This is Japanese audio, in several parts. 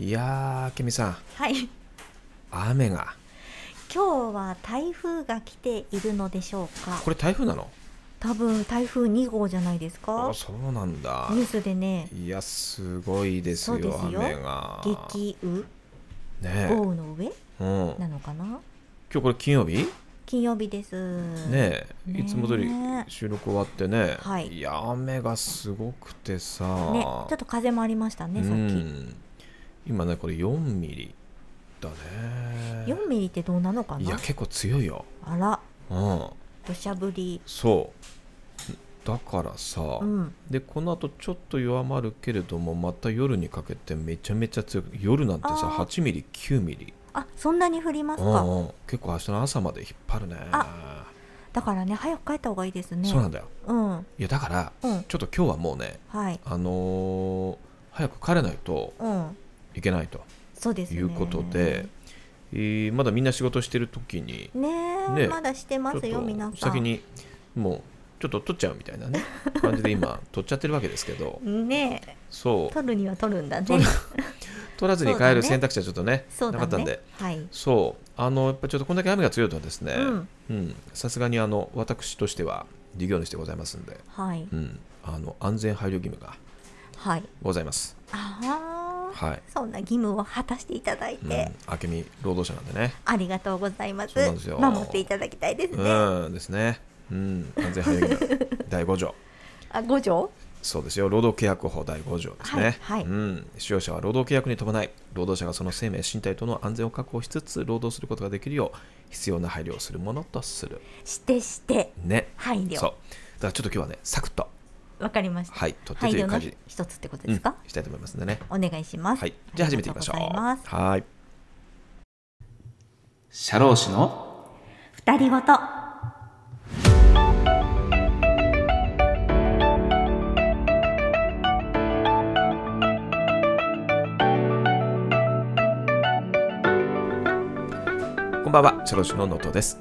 いやーケミさん。はい。雨が。今日は台風が来ているのでしょうか？これ台風なの？多分台風2号じゃないですか？あそうなんだ。ニュースでね。いやすごいですよそうですよ。雨が。激雨ね豪雨の上？え、うん、今なのかな？日これ金曜日？金曜日です。ねえねえ。いつも通り収録終わってね、はいや雨がすごくてさ、ねちょっと風もありましたねさっき。うん今ねこれ4ミリだね。4ミリってどうなのかな？いや結構強いよ。あら。うん。土砂降り。そう。だからさ、うん。でこの後ちょっと弱まるけれどもまた夜にかけてめちゃめちゃ強く夜なんてさあー。8ミリ9ミリ。あそんなに降りますか？うんうん。結構明日の朝まで引っ張るね。あ。だからね早く帰った方がいいですね。そうなんだよ。うん。いやだからうん。ちょっと今日はもうねはい。あのー早く帰らないとうんいけないとそうですね。いうことで、えーまだみんな仕事してる時にねえねまだしてますよ皆さん。先にもうちょっと取っちゃうみたいなね 感じで今取っちゃってるわけですけど。ねえ。そう。取るには取るんだね。取らずに帰る選択肢はちょっとねね。なかったんで。はい。そう。あのやっぱちょっとこんだけ雨が強いとですねさすがにあの私としては事業主でございますんで、はい。うん、あの安全配慮義務がはい。ございます。ああはい、そんな義務を果たしていただいうん。て、、明美労働者なんでね。ありがとうございます。そうなんですよ。守っていただきたいですね、うんですね。うん。安全配慮 第5条。あ五条？そうですよ。労働契約法第5条ですね、はいはい。うん、使用者は労働契約に伴い労働者がその生命身体との安全を確保しつつ労働することができるよう必要な配慮をするものとする。してして。ね。配慮。そう。だからちょっと今日はねサクッとわかりました、はいとってという感じ。一つってことうんですか、したいと思いますんでね。お願いします。はい。じゃあ始めていきましょう。うはい。社労士の？二人ごと。こんばんは。社労士の能登です。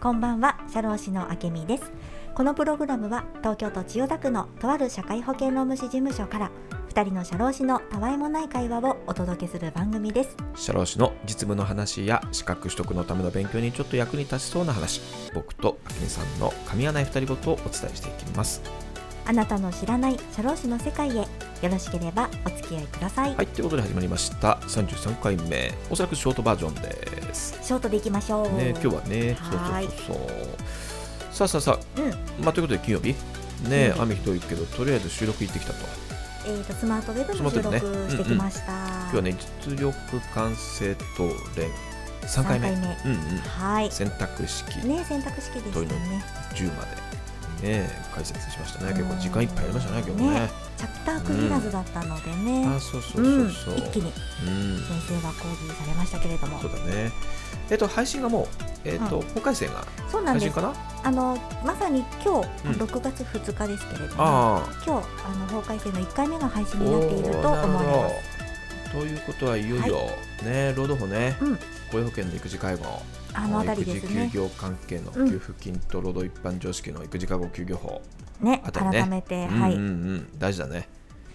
こんばんは。社労士のあけみですこのプログラムは東京都千代田区のとある社会保険労務士事務所から二人の社労士のたわいもない会話をお届けする番組です。社労士の実務の話や資格取得のための勉強にちょっと役に立ちそうな話。僕とあきみさんの噛み合わない二人ごとをお伝えしていきます。あなたの知らない社労士の世界へよろしければお付き合いください、はいということで始まりました。33回目。おそらくショートバージョンです。ショートでいきましょう。ね今日はね。そうはーいそうそうそうさあさあさうん。あまあということで金曜日。ねうん。雨ひどいけどとりあえず収録行ってきたと。えー、とスマートウェブの収録してきました、今日はね実力完成答練3回目。三回目。うんうん。はい。選択式。ね選択式でしたね。10まで。ね解説しましたね。結構時間いっぱいありましたね今日もね。ねチャプター区切らずだったのでね、あそうそうそうそう、ん、一気に。うん。先生は講義されましたけれども。そうだね。えっと配信がもうえっと、はい。法改正がそうなんです。かな？あのまさに今日、うん。6月2日ですけれどもあ今日あの法改正の1回目が配信あになっていると思われます。ということはいよいよ、ね労働法ね、うん。雇用保険の育児介護。あのあたりです育児ね休業関係のうん給付金と労働一般常識の育児介護休業法、ねあたりね。改めて、はい、うんうんうん。大事だね。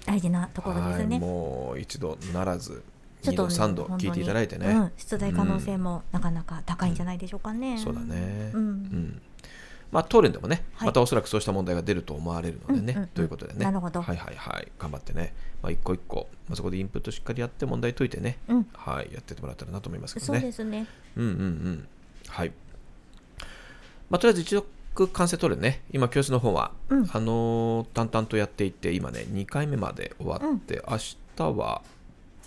大事なところですはいねもう一度ならず二度ちょっと三度聞いていただいてね、うん、出題可能性もなかなか高いんじゃないでしょうかね、そうだね、うん。うんまあ答練でもね、はい。またおそらくそうした問題が出ると思われるのでね、うんうんうんということでね。なるほど。はいはいはい。頑張ってね、まあ、一個一個、まあ、そこでインプットしっかりやって問題解いてね、うん。はい。やってってもらったらなと思いますけどそうねですね。うんうんうん。はい。まあとりあえず一読完成答練ね。今教室の方は、うん。あのー淡々とやっていて今ね2回目まで終わって、明日は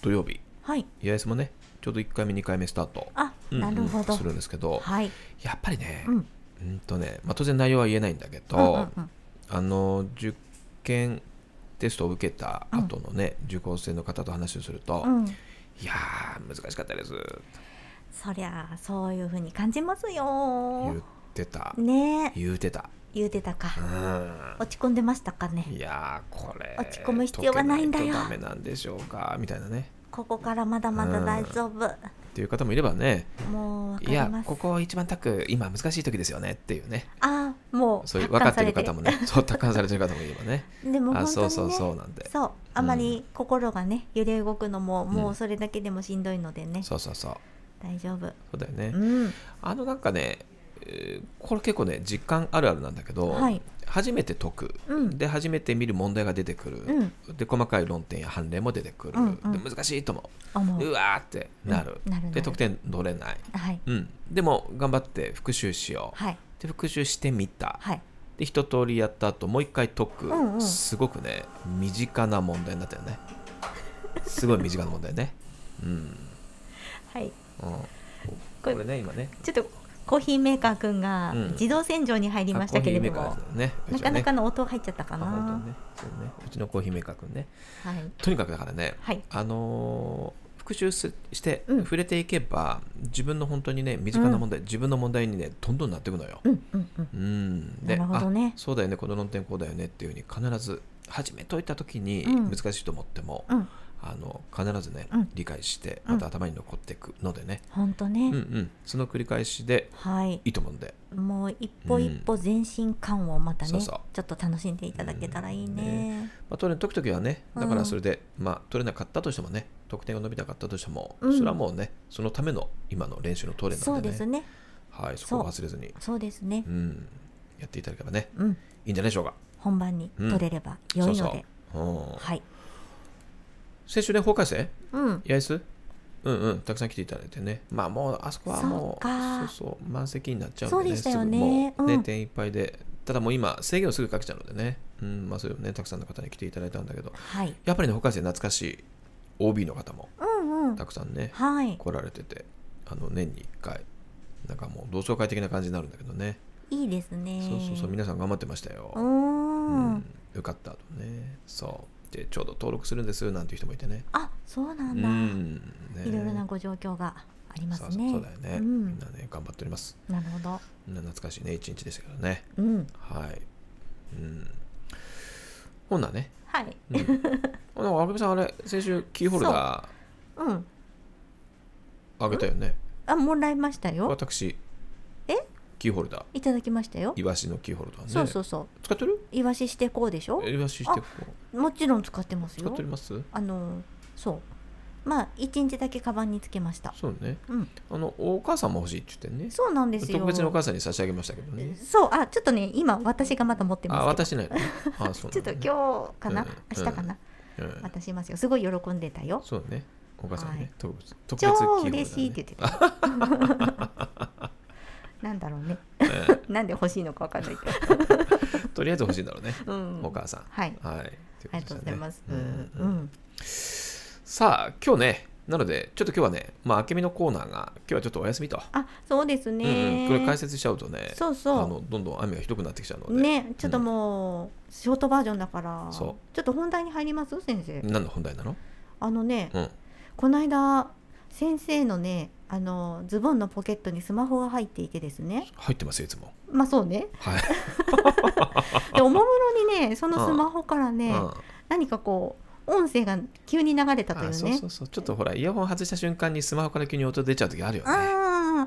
土曜日。はい。八重洲もねちょうど1回目2回目スタート。あ、うんうん。なるほど。するんですけど、はい。やっぱりね、うんうんとね、まあ、当然内容は言えないんだけど、うんうんうん。あの受験テストを受けた後のね、受講生の方と話をすると、うん。いやー難しかったです。そりゃそういう風に感じます言よってた、ね。え言うてた、言うてたか。うん、落ち込んでましたかね。いやーこれ落ち込む必要がないんだよ。ダメなんでしょうかみたいなね。ここからまだまだ大丈夫。っていう方もいればねもういやここ一番タック今難しい時ですよねっていうね。あもうそういう分かってる達方もね。そう達観されてる方もいればね。でもねそうそうそうなんで。そうあまり心がね揺れ動くのももうそれだけでもしんどいのでね、そうそうそう。大丈夫。そうだよね、うん。あのなんかね、えーこれ結構ね実感あるあるなんだけど、はい初めて解く、うん。で初めて見る問題が出てくる、うん。で細かい論点や判例も出てくる、うんうん。で難しいと思う。う。わーってなる,、うん。なるなるで得点取れない、はい。うん、でも頑張って復習しよう、はい。で復習してみた、はい。で一通りやった後もう一回解く、うんうんすごくね身近な問題になったよね。すごい身近な問題ね。うん、はい。うん、これね今ね。ちょっとコーヒーメーカーくんがうん。自動洗浄に入りましたけれども、あコーヒーメーカーですね。なかなかの音入っちゃったかな、ね。そうね。うちのコーヒーメーカーくんね。はい。とにかくだからね、はい。あのー復習すしてうん。触れていけば、自分の本当にね身近な問題、自分の問題にねどんどんなっていくのよ。うんうんうん。うん、でなるほどね。あそうだよね。この論点こうだよねっていうふうに必ず初め解いた時にうん。難しいと思っても、うんあの必ずね、うん。理解してうん。また頭に残っていくのでね、本当ね、うんうん、その繰り返しではい。いいと思うんで。もう一歩一歩前進感をまたね、そうそう。ちょっと楽しんでいただけたらいいね,、まあ、取れ解くときはね、だかうんらそれで、まあ、取れなかったとしてもね、得点が伸びなかったとしても、うん。それはもうね、そのための今の練習のトレーそなでね、うんですね。はい、そこを忘れずに、そうですね。うん、やっていただければね、うん。いいんじゃないでしょうか。本番に取れれば良いので、そうそう。うん。はい先週ね、法改正、うん。八重洲？うんうん、たくさん来ていただいてね、まあもう、あそこはもそうそうそう、満席になっちゃうんでね、そうでしたよね。ね、うん。点いっぱいで、ただもう今、制限をすぐかけちゃうのでね、うん、まあそういうね、たくさんの方に来ていただいたんだけど、はい。やっぱりね、法改正懐かしい OB の方もうんうん。たくさんね、はい。来られててあの年に1回なんかもう同窓会的な感じになるんだけどね、いいですね。そうそうそう。皆さん頑張ってましたよ、うん。よかったとね。そうでちょうど登録するんですなんていう人もいてね。あそうなうんだ、ん。ね。いろいろなご状況がありますね。そうだよね、うん。みんなね頑張っております。なるほど。懐かしいね一日でしたけどね。うん。はい。うん。ほんならね、はい。うん、あけみさんあれ先週キーホルダう。ん。ーあげたよね。あもらいましたよ。私。え？キーホルダー。いただきましたよ。イワシのキーホルダーね。そうそうそう。使ってる？イワシしてこうでしょ？イワシしてこうもちろん使ってます使よっております？あのそう。まあ一日だけカバンにつけました。そうね。うん。あのお母さんも欲しいって言ってね。そうなんですよ。特別にお母さんに差し上げましたけどね。そう。あちょっとね今私がまだ持ってあますけど。渡してないのね。あそう ちょっと日今日かな、うん。明日かな、うん。渡しますよ。すごい喜んでたよ。そうね。お母さんね、はい。特別特別ね嬉しいって言ってた。なんだろうね。なんで欲しいのかわかんないけとりあえず欲しいんだろうね、ど、うん、お母さん。はい。はいありがとうございます、ううんんうん。さあ今日ねなのでちょっと今日はねまあ明美のコーナーが今日はちょっとお休みと、あそうですうんね、うん、これ解説しちゃうとねそうそう。あのどんどん雨がひどくなってきちゃうので、ねちょっともう、ショートバージョンだからそう。ちょっと本題に入ります？先生。何の本題なの？あのね、うん。この間先生のねあのズボンのポケットにスマホが入っていてですね。入ってますよいつも。まあそうね。はい、でおもむろにねそのスマホからね、うん。何かこう音声が急に流れたというね。あそうそうそう。ちょっとほらイヤホン外した瞬間にスマホから急に音出ちゃう時あるよね。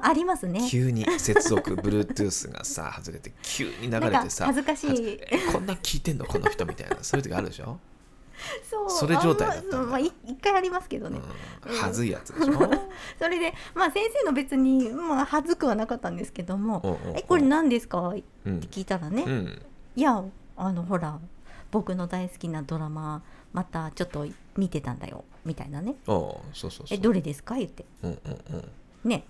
ありますね。急に 接続 Bluetooth がさ外れて急に流れてさ恥ずかしい。こんな聞いてんの？この人みたいな。そういう時あるでしょ、そうそれ状態だったんだ。ままあ、い一回ありますけどね、うん、はずいやつでしょ？それでまあ先生の別にまあ恥ずくはなかったんですけどもうんうんうんえこれ何ですか？ってうん聞いたらね、うんいやあのほら僕の大好きなドラマまたちょっと見てたんだよみたいなね。そうそうそうえどれですか？言って。うんうんうん。ね。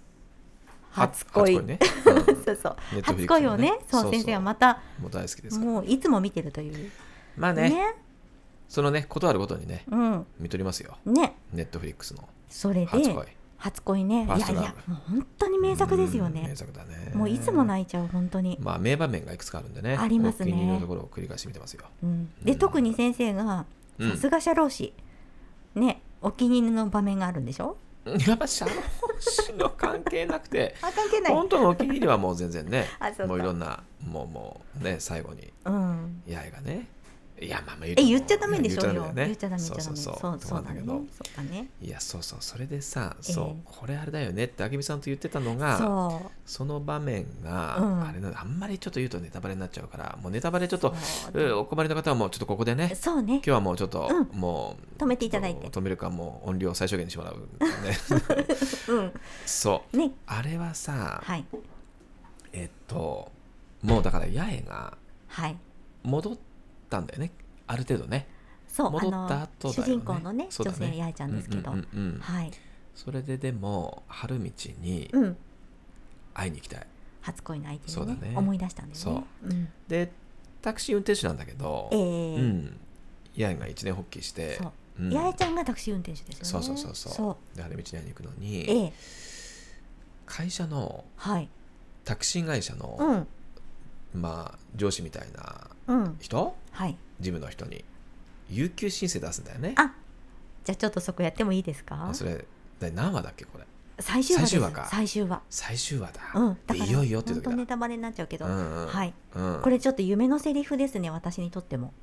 は初恋。ね、うん。そうそう。初恋をね。そう先生はまたもう大好きですもういつも見てるという。まあね。ねそのねことあるごとにねうん。見とりますよ。ね。ネットフリックスのそれで初恋。初恋ね。いやいやもう本当に名作ですようんね名作だね。もういつも泣いちゃう本当に、まあ名場面がいくつかあるんでねありますね。お気に入りのところを繰り返し見てますよ。うん、で特に先生がうん。さすが社労士、ねお気に入りの場面があるんでしょ？やっぱ社労士の関係なくて。あ関係ない。本当のお気に入りはもう全然ね もういろんなもうもうね最後にうん。八重がねいやまあまあえ言っちゃダメでしょ言っ言っちゃダメ言っちゃダメそそうう。そうそうだね。そうだね。いやそうそう。それでさ、ええ。そう。これあれだよねってあけみさんと言ってたのがそその場面が、うん。あれなあんまりちょっと言うとネタバレになっちゃうからもうネタバレちょっとお困りの方はもうちょっとここでねうそうね。今日はもうちょっと、うもう止めていただいて。止めるかもう音量を最小限にしてもらう、ね、うん。そう。ね。あれはさ、はい。えっともうだから八重がはい。戻ったんだよね。ある程度ね。そう戻ったあの後だよね。主人公のねね。女性八重ちゃんですけど、うんうんうんうん。はい。それででも春道にうん。会いに行きたい、初恋の相手そうだね。にね思い出したんだよね。そう。うん、でタクシー運転手なんだけど、えうえん。八重が一年発起してそう。うん。八重ちゃんがタクシー運転手ですよね。そうそうそう。そう。で春道に会いに行くのに、ええ。会社のはい。タクシー会社の、うんまあ上司みたいなうん。人？はい。事務の人に有給申請出すんだよね。あじゃあちょっとそこやってもいいですか？あそれだ何話だっけこれ？最終話か。最終話。最終話だ、うん。だいよいよって時だ。当ネタバレになっちゃうけど、うんうん。はい。うん、これちょっと夢のセリフですね私にとっても。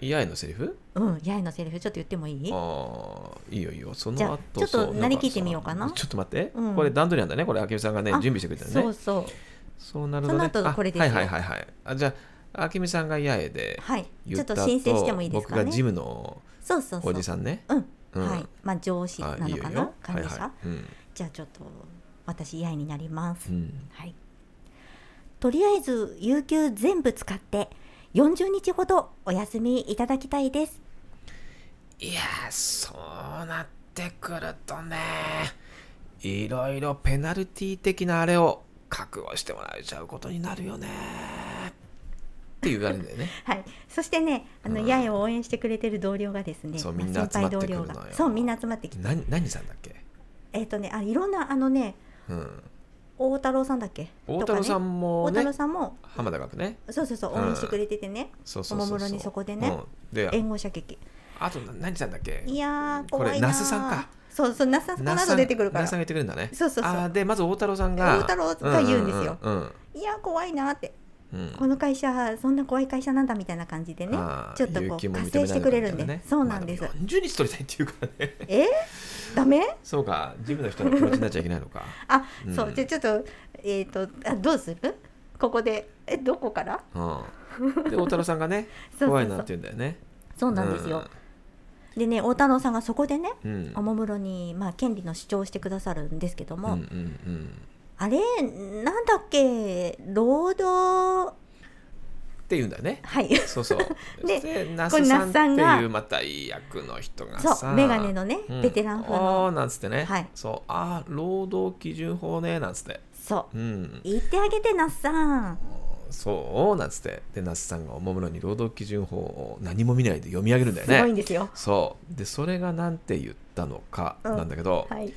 八重のセリフ？うん。八重のセリフちょっと言ってもいい？ああいいよいいよ。そのじゃあ後ちょっとそうなりきってみようかなちょっと待って、うんこれ段取りなんだねこれあけみさんがねあ準備してくれたのねそうそうそうなるとねその後あこれですよ。はいはいはいはい。あじゃああけみさんが八重ではい。ちょっと言った後申請してもいいですかね。僕がジムのそうそうそう。おじさんね。うん、うん。はい。まあ上司なあのかな？いいよいいよ。管理者、はいはい。うん。じゃあちょっと私八重になります、うん。はい。とりあえず有給全部使って40日ほどお休みいただきたいです。いやーそうなってくるとねいろいろペナルティ的なあれを覚悟してもらえちゃうことになるよねって言われるんだよね はい、そしてね、あの、うん八重を応援してくれてる同僚がですね。まあそうみんな集まってくるのそう、みんな集まってきて。何何さんだっけ、えっ、とね、あ、いろんな、あのね、うん、大太郎さんだっけ？大太郎さんも大太ね郎さんも、浜田学ねそうそうそう、うん応援してくれててね。そうそうそうそうおもむろにそこでねうん、で援護射撃。あと何さんだっけ？いや怖いなー。那須さんか。そうそう、那須さん、この後出てくるから。那須さん。が言ってくれるんだね。そうそうそう。あーでまず大太郎さんが。大太郎が言うんですよ。うんうんいやー、怖いなーって。うん。うんこの会社、そんな怖い会社なんだみたいな感じでね。あ。ーちょっとこう、有給も認活性してくれるんで。めら。そうなんです。まあ。も40日取りたいっていうからね。え？ダメ？そうか。ジムの人の気持ちになっちゃいけないのか。あ、うん。そう、じゃあちょっと、えっ、と、あ、どうする？ここで、え、どこから？うん。で大太郎さんがね そうそうそう。怖いなって言うんだよね。そうなんですよ。でね、大太郎さんがそこでね、うん。おもむろに、まあ、権利の主張をしてくださるんですけども、うんうんうん。あれ、なんだっけ、労働、って言うんだよね。はい、そうそう。でで那須さんっていうまたいい役の人がさ。そう、メガネのね、うん。ベテラン風あの、ーなんつってね、はい。そう。ああ労働基準法ねなんつって。そう、うん。言ってあげて、那須さん。そうなんつって。で那須さんがおもむろに労働基準法を何も見ないで読み上げるんだよすごいんねですよ。そう。でそれがなんて言ったのかうん。なんだけど、はい。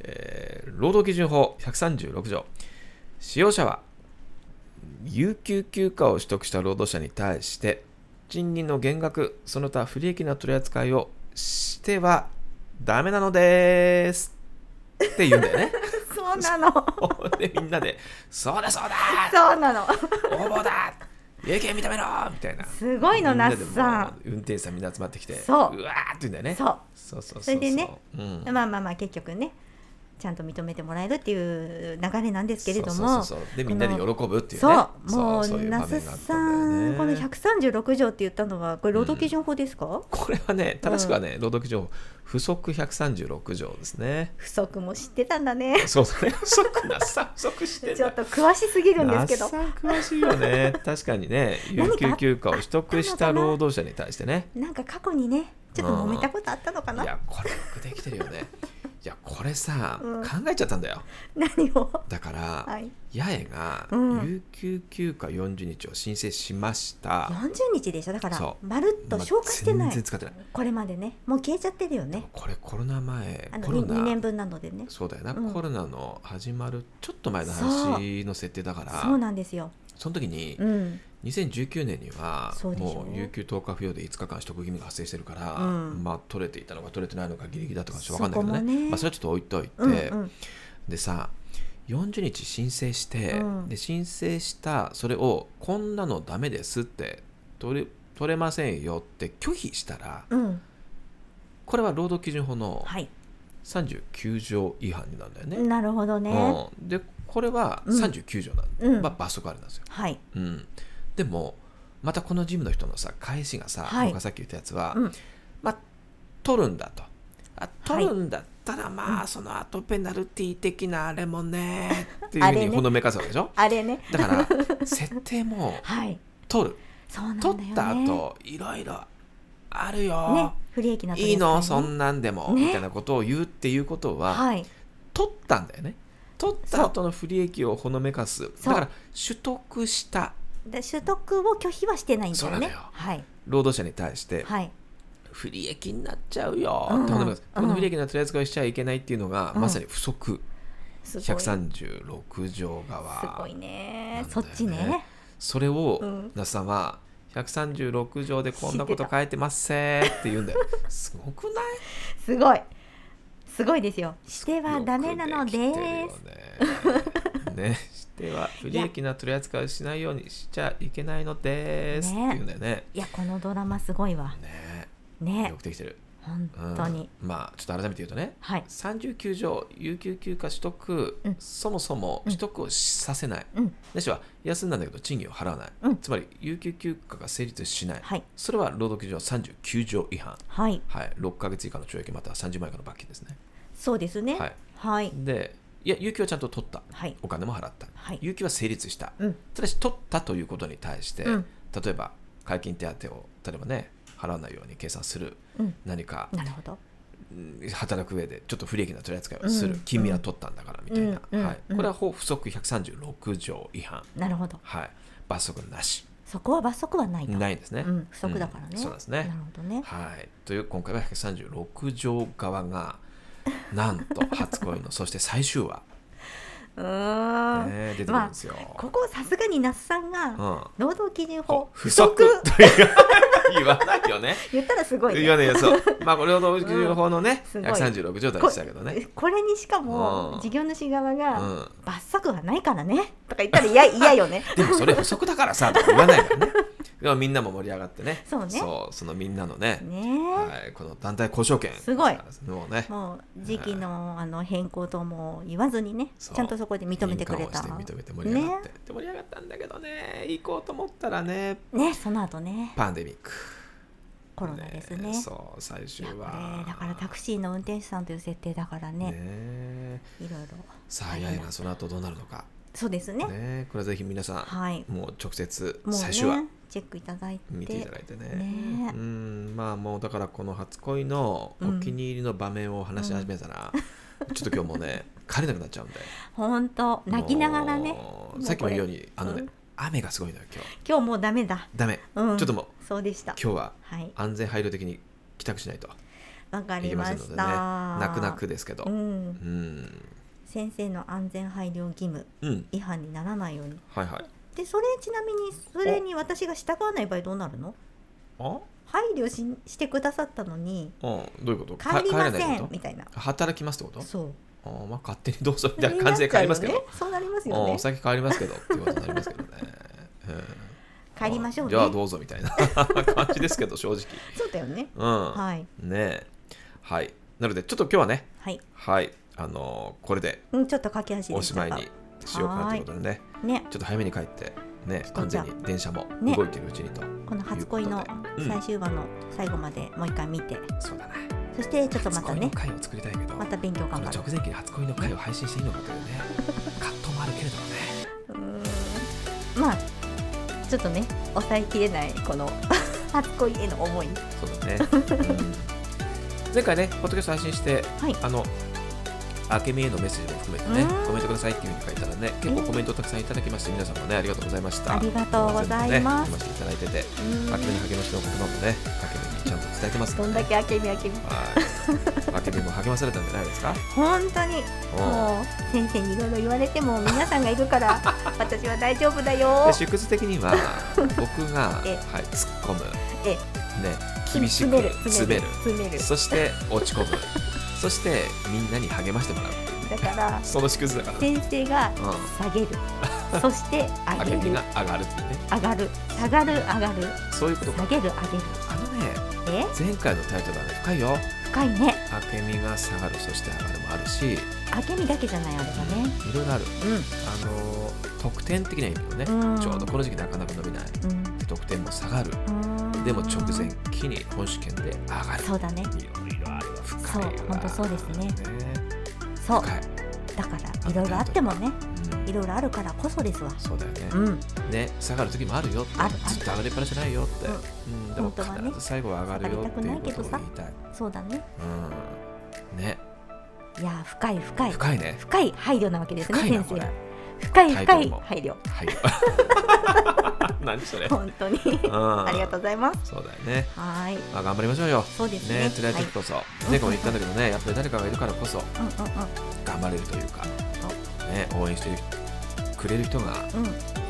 えー労働基準法136条。使用者は有給休暇を取得した労働者に対して賃金の減額その他不利益な取り扱いをしてはダメなのですって言うんだよね そうなの。でみんなで「そうだそうだそうなの。応募だ有権認めろ!」みたいなすごいの、なでも須さん。運転手さんみんな集まってきてそうわーって言うんだよねそう。そうそうそうそれでねうんまあまあまあ結局ねちゃんと認めてもらえるっていう流れなんですけれども。でみんなで喜ぶっていうね。そうもう那須さんこの136条って言ったのはこれ労働基準法ですか、これはね正しくはね、労働基準法不足136条ですね。不足も知ってたんだね。そうだね。不足なさ不足してちょっと詳しすぎるんですけど。詳しいよね。確かにね。有給休暇を取得した労働者に対してね。なんか過去にねちょっと揉めたことあったのかな、いやこれよくできてるよねいやこれさ、うん。考えちゃったんだよ。何を？だから、はい。八重がうん。有給休暇40日を申請しました、40日でしょ？だからそう。まるっと消化してない、まあ全然使ってない。これまでね。もう消えちゃってるよね。これコロナ前あのコロ 2, 年ナ分なのでね。そうだよな、うん。コロナの始まるちょっと前の話の設定だからそうなんですよ。その時にうん2019年にはもう有給10日不要で5日間取得義務が発生してるから、うん。まあ取れていたのか取れてないのかギリギリだとかちょっと分かんないけどね。ねまあ、それはちょっと置いといて、うんうん。でさ40日申請して、うん。で申請したそれをこんなのダメですって取り取れませんよって拒否したらうん。これは労働基準法のはい。39条違反になるんだよね。なるほどね。うん、でこれはうん。39条なんで、うん。まあ、罰則あるんですよ。はい。うん、でもまたこのジムの人のさ返しがさ、はい。僕がさっき言ったやつは、うん。まあ取るんだと。あはい。取るんだったら、まあその後ペナルティー的なあれもね っていうふうにほのめかすわけでしょ？あれね。だから 設定もはい。取る。そうなんだよね。取った後いろいろあるよ、ね不利益な取りいいの？そんなんでも、ね。みたいなことを言うっていうことは、はい。取ったんだよね。取った後の不利益をほのめかす。だから取得したで取得を拒否はしてないんだよね。よ。はい。労働者に対してはい。不利益になっちゃうよ。うんってほのめかすうん。この不利益な取り扱いをしちゃいけないっていうのが、うん。まさに不足。すごい136条側。すごいね。そっちね。それを、うん。那須さんは136条でこんなこと書いてますせーって言うんだよ。すごくない？すごい。すごいですよ。してはダメなのです。ねね。しては不利益な取り扱いをしないようにしちゃいけないのです。ってね言うんだよね。いやこのドラマすごいわ。ね。ね。よくできてる、本うん。当に、まあちょっと改めて言うとね。はい。39条有給休暇取得、うん。そもそも取得をさせない、うん。ないしは休んだんだけど賃金を払わない、うん。つまり有給休暇が成立しない、はい。それは労働基準法39条違反、はい。はい、6ヶ月以下の懲役または30万円以下の罰金ですね、そうですね。はい、はい。でいや有給はちゃんと取った。はい。お金も払った、はい。有給は成立した、うん。ただし取ったということに対して、うん。例えば解禁手当を例えばね払わないように計算する。うん。何かなるほど。うん働く上でちょっと不利益な取り扱いをする、うん。君は取ったんだからみたいな、うん。はい、うん。これは法不足136条違反、なるほど。はい、罰則なし。そこは罰則はないとないんですね、うん。不足だからね、うん。そうですね。なるほどね。はい、という今回は136条側がなんと初恋の。そして最終話、うーん、ね、出てくるんですよ、ここさすがに那須さんがうん。労働基準法。不足。という言わないよね。言ったらすごい、ね、言わないよ、そう。まあ、これ労働基準法のね、すごい。136条でしたけどね。ここれにしかうん。も事業主側がうん。罰則はないからね。とか言ったら嫌嫌よね。でもそれ不足だからさ、とか言わないからね。でもみんなも盛り上がってね。そうね。そう、そのみんなのね、ね。はい、この団体交渉権。すごい。もうね、もう時期のあの変更とも言わずにねちゃんとそこで認めてくれた。認めて盛り上がって。で盛り上がったんだけどね、行こうと思ったらね、ねその後ね。パンデミック。コロナですね。そう、最終は。れだからタクシーの運転手さんという設定だからね。ね。いろいろ。さあ、やいな、その後どうなるのか。そうですね。ね、これはぜひ皆さん、はい。もう直接最終話ねチェックいただいて。見ていただいてね。ね。うんまあもうだからこの初恋のお気に入りの場面を話し始めたら、ちょっと今日もうね帰れなくなっちゃうんで。本当泣きながらね。さっきも言うようにあのね、うん雨がすごいのよ今日。今日もうダメだ。ダメ、うん。ちょっともうそうでした。今日ははい。安全配慮的に帰宅しないと。わかりましませんのでね。た泣く泣くですけど。ううん。ん先生の安全配慮義務うん。違反にならないように。はいはい。でそれちなみにそれに私が従わない場合どうなるの？あ？配慮ししてくださったのにうん。どういうこと？帰りませんみたいな。と働きますってこと？そう。あまあ勝手にどうぞみたいな感じで帰りますけど、そうなりますようんね先帰りますけどっていうことになりますけどね。うん帰りましょうねじゃあどうぞみたいな 感じですけど正直。そうだよねうん。はいねえ。はい。なのでちょっと今日はね、はいはい、あのーこれでうんちょっと駆け足でおしまいにしようかなということでね、ねちょっと早めに帰って、ね、ちょっと安全に電車もね動いてるうちにと。この初恋の最終話の最後までもう一回見てそうだね。そしてちょっとまたね。初恋の回を作りたいけど、また勉強頑張る。直前期に初恋の回を配信していいのかというね、葛藤もあるけれどもね。うーん。まあちょっとね抑えきれないこの 初恋への思い。そうだね。うん。前回ね、ポッドキャスト配信して、はい。あの、あけみへのメッセージも含めてねうん、コメントくださいっていうふうに書いたらね、結構コメントたくさんいただきまして、皆さんもね、ありがとうございました。ありがとうございます。ね、いただいてて、うん。あけみに励ましの言葉もね、あけみにちゃんと伝えてますので、どんだけあけみあけみはい。あけみも励まされたんじゃないですか？本当に。う。んもう先生にいろいろ言われても皆さんがいるから 私は大丈夫だよ。で、縮図的には、僕が、えはい、突っ込む、えね、厳しく詰める詰める、そして落ち込む。そしてみんなに励ましてもらう。だからその縮図だから。先生がうん。下げる、そして上げる。上がるってね。上がる。下がる上がる。そういうことか。下げる上げる前回のタイトルはね深いよ。深いね。明美が下がるそして上がるもあるし。明美だけじゃないあれはね。いろいろある。うん。あの特典的な意味のね、うん。ちょうどこの時期なかなか伸びない。うん。で得点も下がる。うん。でも直前期に本試験で上がる。そうだね。いろいろあるわ深いわ。そうほんとそうですね。ね。そう。だからいろいろあってもね。うんいろいろあるからこそですわ。そうだよね、うん。ね下がる時もあるよって。あるある。ずっと上がりっぱなしじゃないよって、うん。うん。でも本当はね。必ず最後は上がるよっていうことを言いたい、そうだね。うん、ね。いやー深い深い。深いね。深い配慮なわけですね先生。深い深い配慮。はい 何それ、本当に。うん、ありがとうございます。そうだよね。はーい。まあ、頑張りましょうよ。そうですね。ね、辛い時こそ。前回も言ったんだけどね、やっぱり誰かがいるからこそ。はいうん。頑張れるというか、ね、応援してくれる人が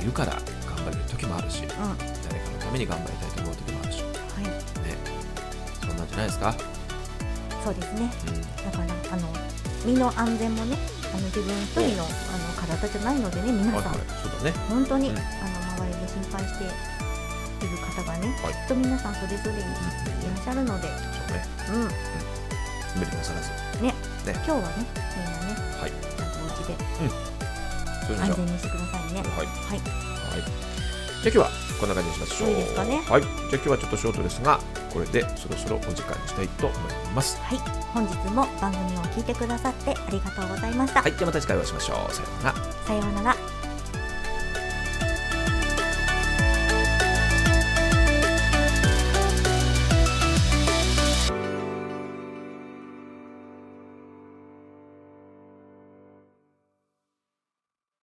いるから頑張れる時もあるし、うん。誰かのために頑張りたいと思う時もあるし、ね、はい。そんなんじゃないですか？そうですね。うん、だからあの身の安全もねあの自分一人のあの体じゃないのでね皆さん。はいはい、そうだね。本当に、うん。あの周りで心配している方がね、はい。きっと皆さんそれぞれにいらっしゃるので、そうね、うん、無理なさらず。ね。ね。今日はねみんなね。はい、でそれじゃあ、安全にしてくださいね。はい、はい、はい。じゃあ今日はこんな感じにしましょう。いいねはい、じゃあ今日はちょっとショートですが、これでそろそろお時間にしたいと思います。はい、本日も番組を聞いてくださってありがとうございました。はい、じゃあまた次回お会いしましょう。さようなら。さようなら。